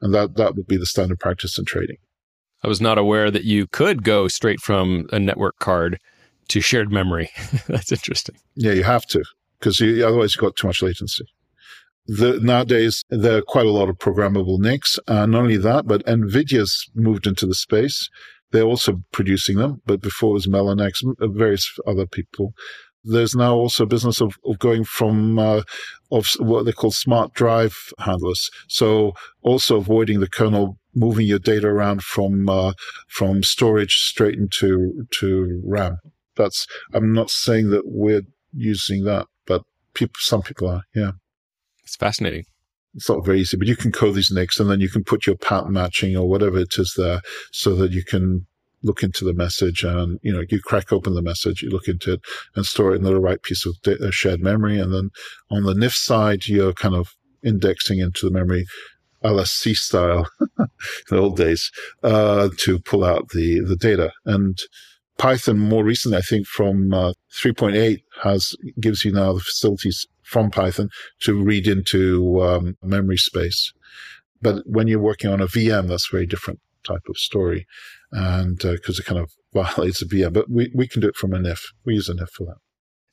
And that, that would be the standard practice in trading. I was not aware that you could go straight from a network card to shared memory. That's interesting. Yeah, you have to, because otherwise you've got too much latency. The, nowadays, there are quite a lot of programmable NICs. Uh, not only that, but NVIDIA's moved into the space. They're also producing them, but before it was Mellanox, uh, various other people. There's now also a business of, of going from uh, of what they call smart drive handlers. So also avoiding the kernel moving your data around from uh, from storage straight into to RAM. That's I'm not saying that we're using that, but people, some people are. Yeah. It's fascinating. It's not very easy, but you can code these NICs and then you can put your pattern matching or whatever it is there so that you can look into the message and, you know, you crack open the message, you look into it and store it in the right piece of data, shared memory. And then on the NIF side, you're kind of indexing into the memory a LSC style, in the old days, uh, to pull out the, the data. And Python more recently, I think from uh, 3.8 has, gives you now the facilities from Python to read into um, memory space. But when you're working on a VM, that's very different type of story. And because uh, it kind of violates a VM, but we, we can do it from a NIF. We use a NIF for that.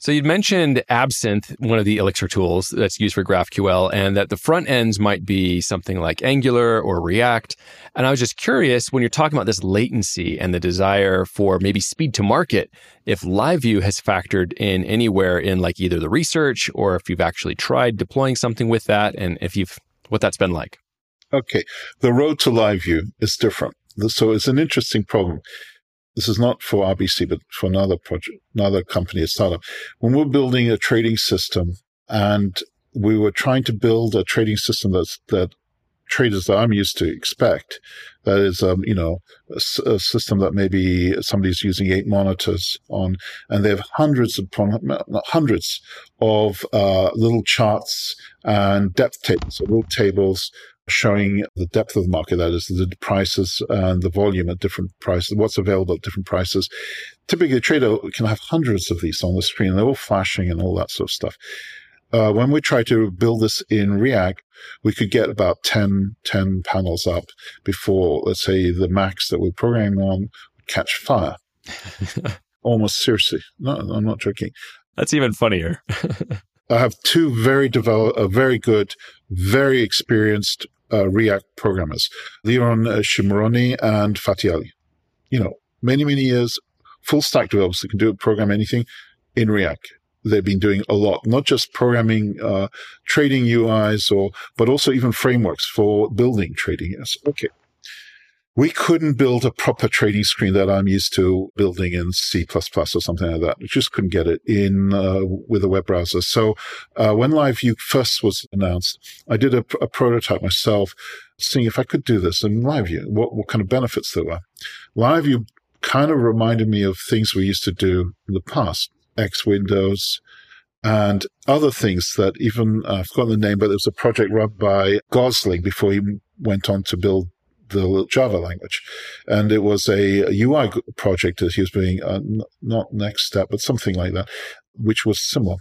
So you'd mentioned Absinthe, one of the Elixir tools that's used for GraphQL, and that the front ends might be something like Angular or React. And I was just curious when you're talking about this latency and the desire for maybe speed to market, if LiveView has factored in anywhere in like either the research or if you've actually tried deploying something with that and if you've what that's been like. Okay. The road to LiveView is different. So it's an interesting problem this is not for RBC, but for another project, another company, a startup. When we're building a trading system and we were trying to build a trading system that's, that traders that I'm used to expect. That is, um, you know, a, a, system that maybe somebody's using eight monitors on, and they have hundreds of hundreds of uh, little charts and depth tables, so little tables showing the depth of the market. That is, the prices and the volume at different prices, what's available at different prices. Typically, a trader can have hundreds of these on the screen. They're all flashing and all that sort of stuff. Uh, when we try to build this in React, we could get about 10, 10 panels up before, let's say, the max that we're programming on would catch fire. Almost seriously. No, I'm not joking. That's even funnier. I have two very developed, uh, very good, very experienced uh, React programmers, uh, Shimroni and Fatih Ali. You know, many, many years, full stack developers that can do program anything in React they've been doing a lot, not just programming uh, trading UIs or, but also even frameworks for building trading. Yes. Okay. We couldn't build a proper trading screen that I'm used to building in C++ or something like that. We just couldn't get it in uh, with a web browser. So uh, when LiveView first was announced, I did a, a, prototype myself, seeing if I could do this in LiveView, what, what kind of benefits there were. LiveView kind of reminded me of things we used to do in the past. X Windows, and other things that even uh, I've forgotten the name, but there was a project run by Gosling before he went on to build the Java language, and it was a, UI project that he was doing, uh, not NeXTSTEP, but something like that, which was similar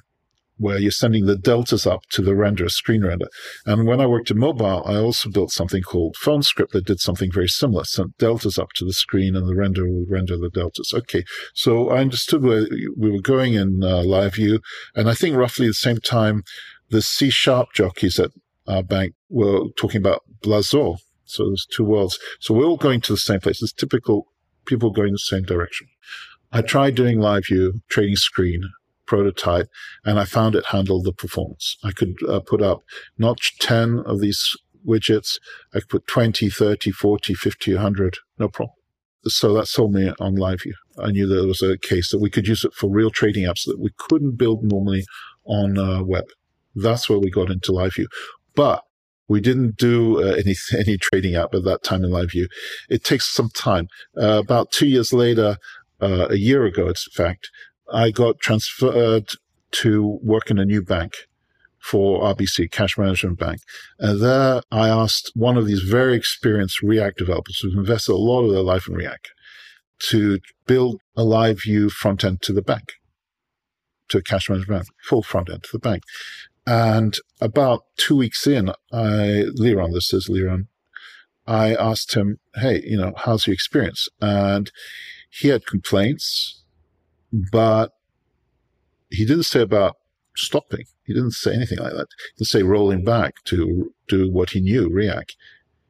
where you're sending the deltas up to the renderer, screen render. And when I worked in mobile, I also built something called PhoneScript that did something very similar, sent deltas up to the screen and the renderer would render the deltas. Okay. So I understood where we were going in uh, LiveView. And I think roughly the same time, the C sharp jockeys at our bank were talking about Blazor. So there's two worlds. So we're all going to the same place. It's typical people going the same direction. I tried doing LiveView, trading screen, prototype, and I found it handled the performance. I could uh, put up not 10 of these widgets. I could put 20, 30, 40, 50, 100, no problem. So that sold me on LiveView. I knew there was a case that we could use it for real trading apps that we couldn't build normally on uh, web. That's where we got into LiveView. But we didn't do uh, any any trading app at that time in LiveView. It takes some time. Uh, about two years later, uh, a year ago, in fact, I got transferred to work in a new bank for RBC, Cash Management Bank. And there I asked one of these very experienced React developers who've invested a lot of their life in React to build a LiveView front end to the bank, to a cash management bank, full front end to the bank. And about two weeks in, I, Liron, this is Liron, I asked him, Hey, you know, how's your experience? And he had complaints but he didn't say about stopping. He didn't say anything like that. He didn't say rolling back to do what he knew, React.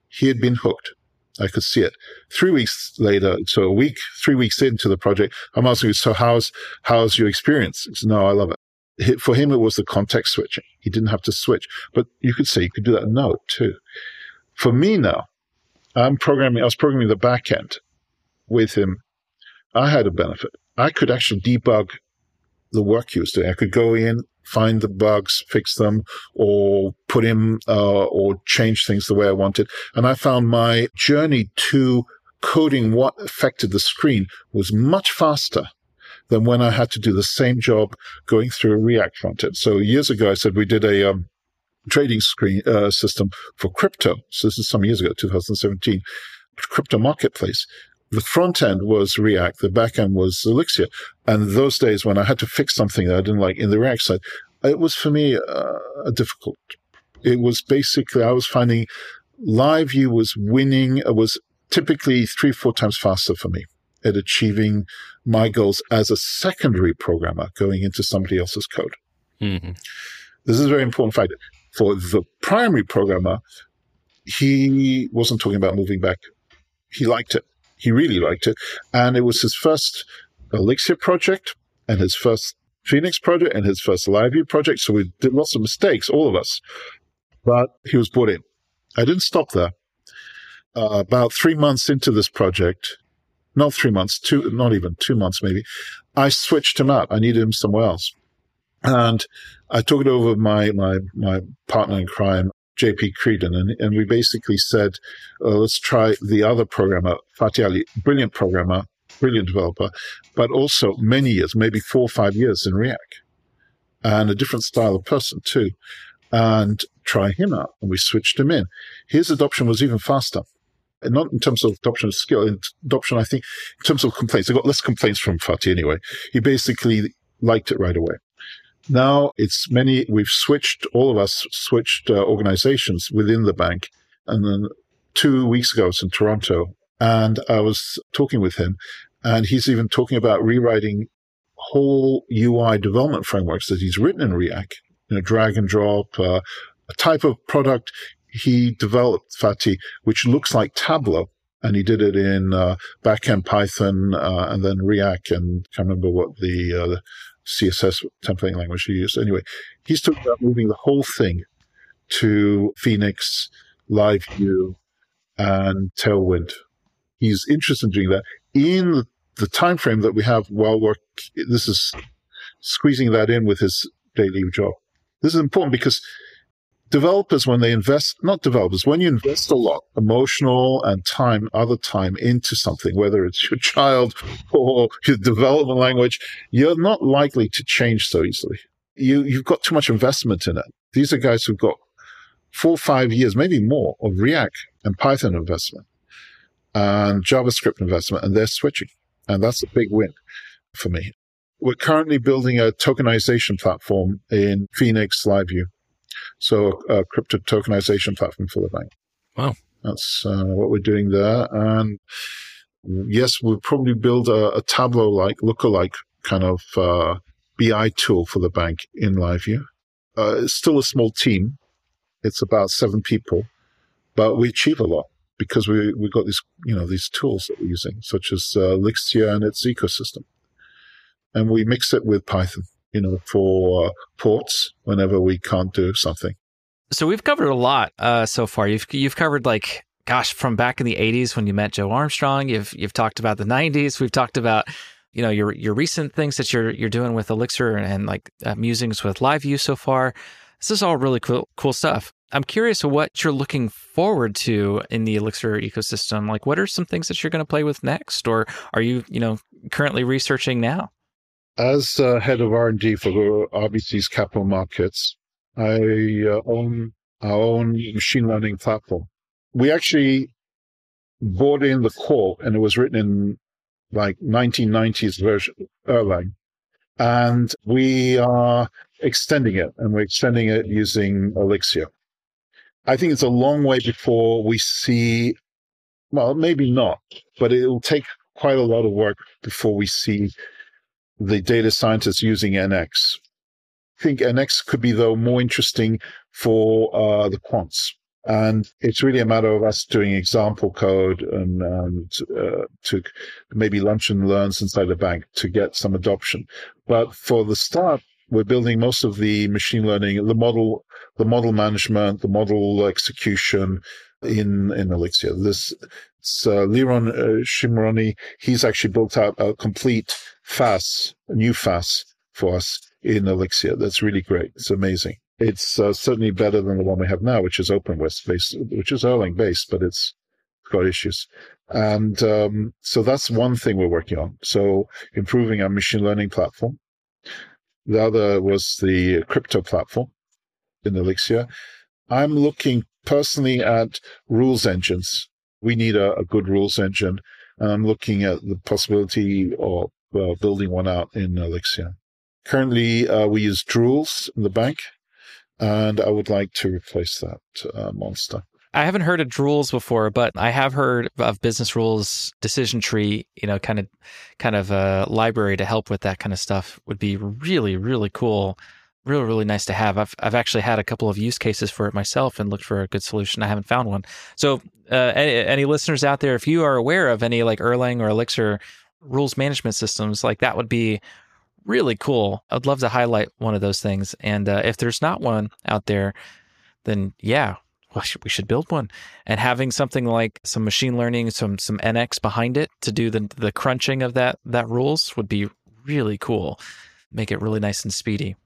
He had been hooked. I could see it. Three weeks later, so a week, three weeks into the project, I'm asking, so how's, how's your experience? Said, no, I love it. For him, it was the context switching. He didn't have to switch, but you could say you could do that Node too. For me now, I'm programming, I was programming the back end with him. I had a benefit. I could actually debug the work he was doing. I could go in, find the bugs, fix them, or put in uh, or change things the way I wanted. And I found my journey to coding what affected the screen was much faster than when I had to do the same job going through a React front end. So years ago, I said we did a um, trading screen uh, system for crypto. So this is some years ago, 2017, crypto marketplace the front end was React, the back end was Elixir. And those days when I had to fix something that I didn't like in the React side, it was for me uh, difficult. It was basically, I was finding LiveView was winning, it was typically three, four times faster for me at achieving my goals as a secondary programmer going into somebody else's code. Mm-hmm. This is a very important fact. For the primary programmer, he wasn't talking about moving back. He liked it he really liked it. And it was his first Elixir project and his first Phoenix project and his first LiveView project. So we did lots of mistakes, all of us. But he was brought in. I didn't stop there. Uh, about three months into this project, not three months, two, not even two months maybe, I switched him out. I needed him somewhere else. And I took it over my, my, my partner in crime, JP Creedon, and, and we basically said, uh, let's try the other programmer, Fatih Ali, brilliant programmer, brilliant developer, but also many years, maybe four or five years in React, and a different style of person too, and try him out. And we switched him in. His adoption was even faster. Not in terms of adoption of skill, in adoption, I think, in terms of complaints. I got less complaints from Fatih anyway. He basically liked it right away. Now it's many, we've switched, all of us switched uh, organizations within the bank. And then two weeks ago, I was in Toronto and I was talking with him and he's even talking about rewriting whole UI development frameworks that he's written in React, you know, drag and drop, uh, a type of product he developed, Fatih, which looks like Tableau. And he did it in uh, backend Python uh, and then React and I can't remember what the uh, CSS templating language he used. Anyway, he's talking about moving the whole thing to Phoenix, LiveView, and Tailwind. He's interested in doing that in the time frame that we have while we're this is squeezing that in with his daily job. This is important because developers, when they invest, not developers, when you invest a lot, emotional and time, other time into something, whether it's your child or your development language, you're not likely to change so easily. You, you've got too much investment in it. These are guys who've got four, five years, maybe more of React and Python investment and JavaScript investment, and they're switching. And that's a big win for me. We're currently building a tokenization platform in Phoenix LiveView so a crypto tokenization platform for the bank. Wow. That's uh, what we're doing there. And yes, we'll probably build a, a Tableau-like, lookalike kind of uh, BI tool for the bank in LiveView. Uh, it's still a small team. It's about seven people, but we achieve a lot because we we got these you know these tools that we're using, such as uh, Elixir and its ecosystem, and we mix it with Python you know, for uh, ports whenever we can't do something. So we've covered a lot uh, so far. You've you've covered like gosh from back in the 80s when you met Joe Armstrong. You've you've talked about the 90s. We've talked about you know your your recent things that you're you're doing with Elixir and, and like uh, musings with LiveView so far. This is all really cool cool stuff. I'm curious what you're looking forward to in the Elixir ecosystem. Like, what are some things that you're going to play with next, or are you you know currently researching now? As uh, head of R&D for RBC's capital markets, I uh, own our own machine learning platform. We actually bought in the core and it was written in like 1990s version Erlang. And we are extending it and we're extending it using Elixir. I think it's a long way before we see, well, maybe not, but it'll take quite a lot of work before we see the data scientists using NX. I think NX could be, though, more interesting for uh, the quants. And it's really a matter of us doing example code and, and uh, to maybe lunch and learns inside the bank to get some adoption. But for the start, we're building most of the machine learning, the model, the model management, the model execution in in Elixir. This it's, uh, Liron uh, Shimroni. He's actually built out a complete FaaS, new FaaS for us in Elixir. That's really great. It's amazing. It's uh, certainly better than the one we have now, which is OpenWhisk based, which is Erlang based, but it's got issues. And um, so that's one thing we're working on. So improving our machine learning platform. The other was the crypto platform in Elixir. I'm looking personally at rules engines. We need a, a good rules engine. And I'm looking at the possibility of uh, building one out in Elixir. Currently, uh, we use Drools in the bank, and I would like to replace that uh, monster. I haven't heard of Drools before, but I have heard of Business Rules Decision Tree. You know, kind of, kind of a library to help with that kind of stuff would be really, really cool. Really, really nice to have. I've I've actually had a couple of use cases for it myself and looked for a good solution. I haven't found one. So, uh, any, any listeners out there, if you are aware of any like Erlang or Elixir rules management systems, like that would be really cool. I'd love to highlight one of those things. And uh, if there's not one out there, then yeah, well, we should build one. And having something like some machine learning, some some NX behind it to do the the crunching of that that rules would be really cool. Make it really nice and speedy.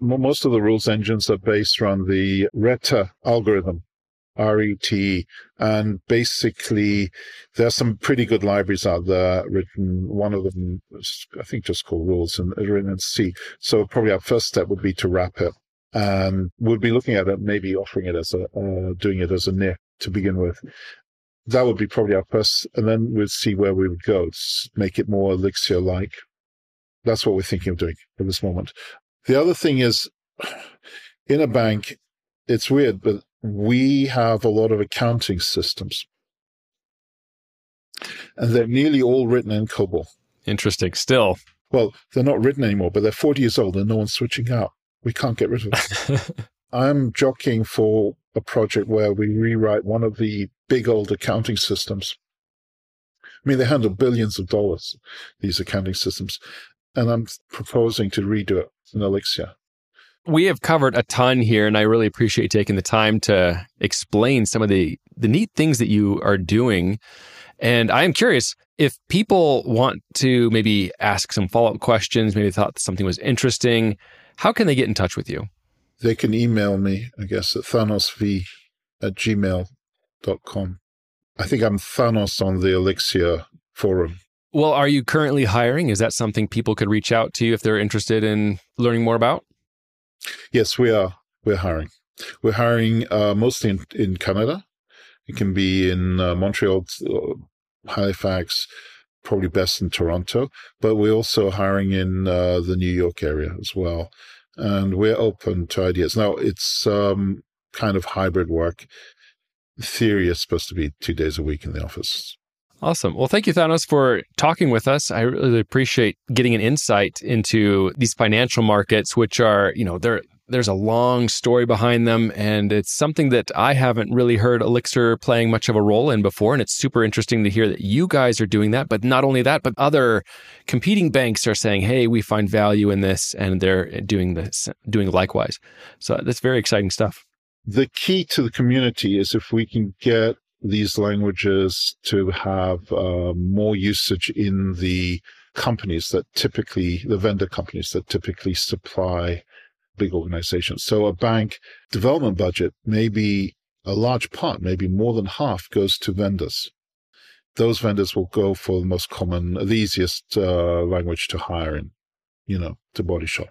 Most of the rules engines are based on the Rete algorithm, RET. And basically, there are some pretty good libraries out there written. One of them, is, I think, just called rules and written in C. So probably our first step would be to wrap it. And we'll be looking at it, maybe offering it as a, uh, doing it as a NIF to begin with. That would be probably our first, and then we'll see where we would go. Make it more Elixir like. That's what we're thinking of doing at this moment. The other thing is, in a bank, it's weird, but we have a lot of accounting systems. And they're nearly all written in COBOL. Interesting. Still. Well, they're not written anymore, but they're 40 years old and no one's switching out. We can't get rid of them. I'm jockeying for a project where we rewrite one of the big old accounting systems. I mean, they handle billions of dollars, these accounting systems. And I'm proposing to redo it in Elixir we have covered a ton here, and I really appreciate taking the time to explain some of the the neat things that you are doing. And I am curious if people want to maybe ask some follow up questions, maybe thought something was interesting. How can they get in touch with you? They can email me, I guess, at thanosv at gmail.com. I think I'm Thanos on the Elixir forum. Well, are you currently hiring? Is that something people could reach out to you if they're interested in learning more about? Yes, we are. We're hiring. We're hiring uh, mostly in, in Canada. It can be in uh, Montreal, uh, Halifax, probably best in Toronto, but we're also hiring in uh, the New York area as well. And we're open to ideas. Now, it's um, kind of hybrid work. Theory, it's supposed to be two days a week in the office. Awesome. Well, thank you, Thanos, for talking with us. I really appreciate getting an insight into these financial markets, which are, you know, there there's a long story behind them, and it's something that I haven't really heard Elixir playing much of a role in before. And it's super interesting to hear that you guys are doing that. But not only that, but other competing banks are saying, "Hey, we find value in this," and they're doing this, doing likewise. So that's very exciting stuff. The key to the community is if we can get these languages to have uh, more usage in the companies that typically, the vendor companies that typically supply big organizations. So a bank development budget maybe a large part, maybe more than half goes to vendors. Those vendors will go for the most common, the easiest uh, language to hire in, you know, to body shop.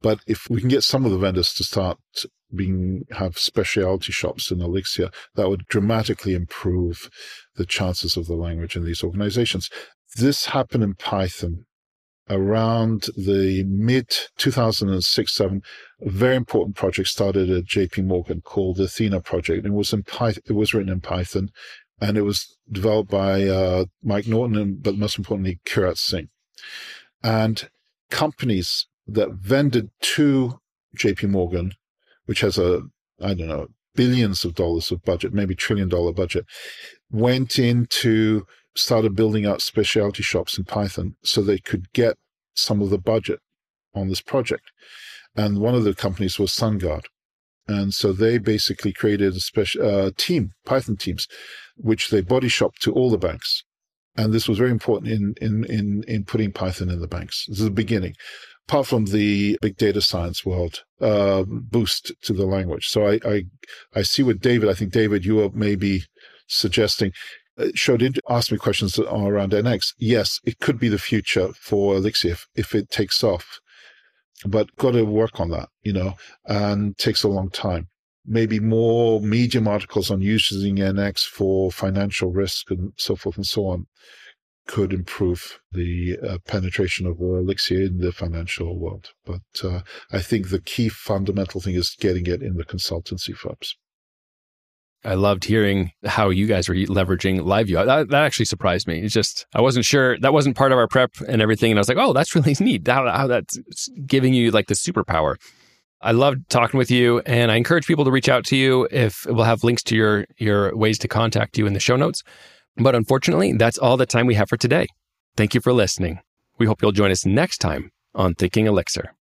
But if we can get some of the vendors to start being have specialty shops in Elixir, that would dramatically improve the chances of the language in these organizations. This happened in Python around the mid 2006 7 a very important project started at jp morgan called the athena project it was in python it was written in python and it was developed by uh, mike norton and, but most importantly kirat singh and companies that vended to jp morgan which has a, I don't know, billions of dollars of budget, maybe trillion dollar budget, went into started building out specialty shops in Python so they could get some of the budget on this project. And one of the companies was SunGard. And so they basically created a special uh, team, Python teams, which they body shopped to all the banks. And this was very important in, in, in, in putting Python in the banks. This is the beginning apart from the big data science world, uh, boost to the language. So I, I, I see what David, I think David, you are maybe suggesting. Uh, showed in, asked me questions around NX. Yes, it could be the future for Elixir if, if it takes off, but got to work on that, you know, and takes a long time. Maybe more medium articles on using NX for financial risk and so forth and so on could improve the uh, penetration of Elixir in the financial world. But uh, I think the key fundamental thing is getting it in the consultancy firms. I loved hearing how you guys were leveraging LiveView. That, that actually surprised me. It's just, I wasn't sure. That wasn't part of our prep and everything. And I was like, oh, that's really neat. How, that's giving you like the superpower. I loved talking with you and I encourage people to reach out to you if we'll have links to your, your ways to contact you in the show notes. But unfortunately, that's all the time we have for today. Thank you for listening. We hope you'll join us next time on Thinking Elixir.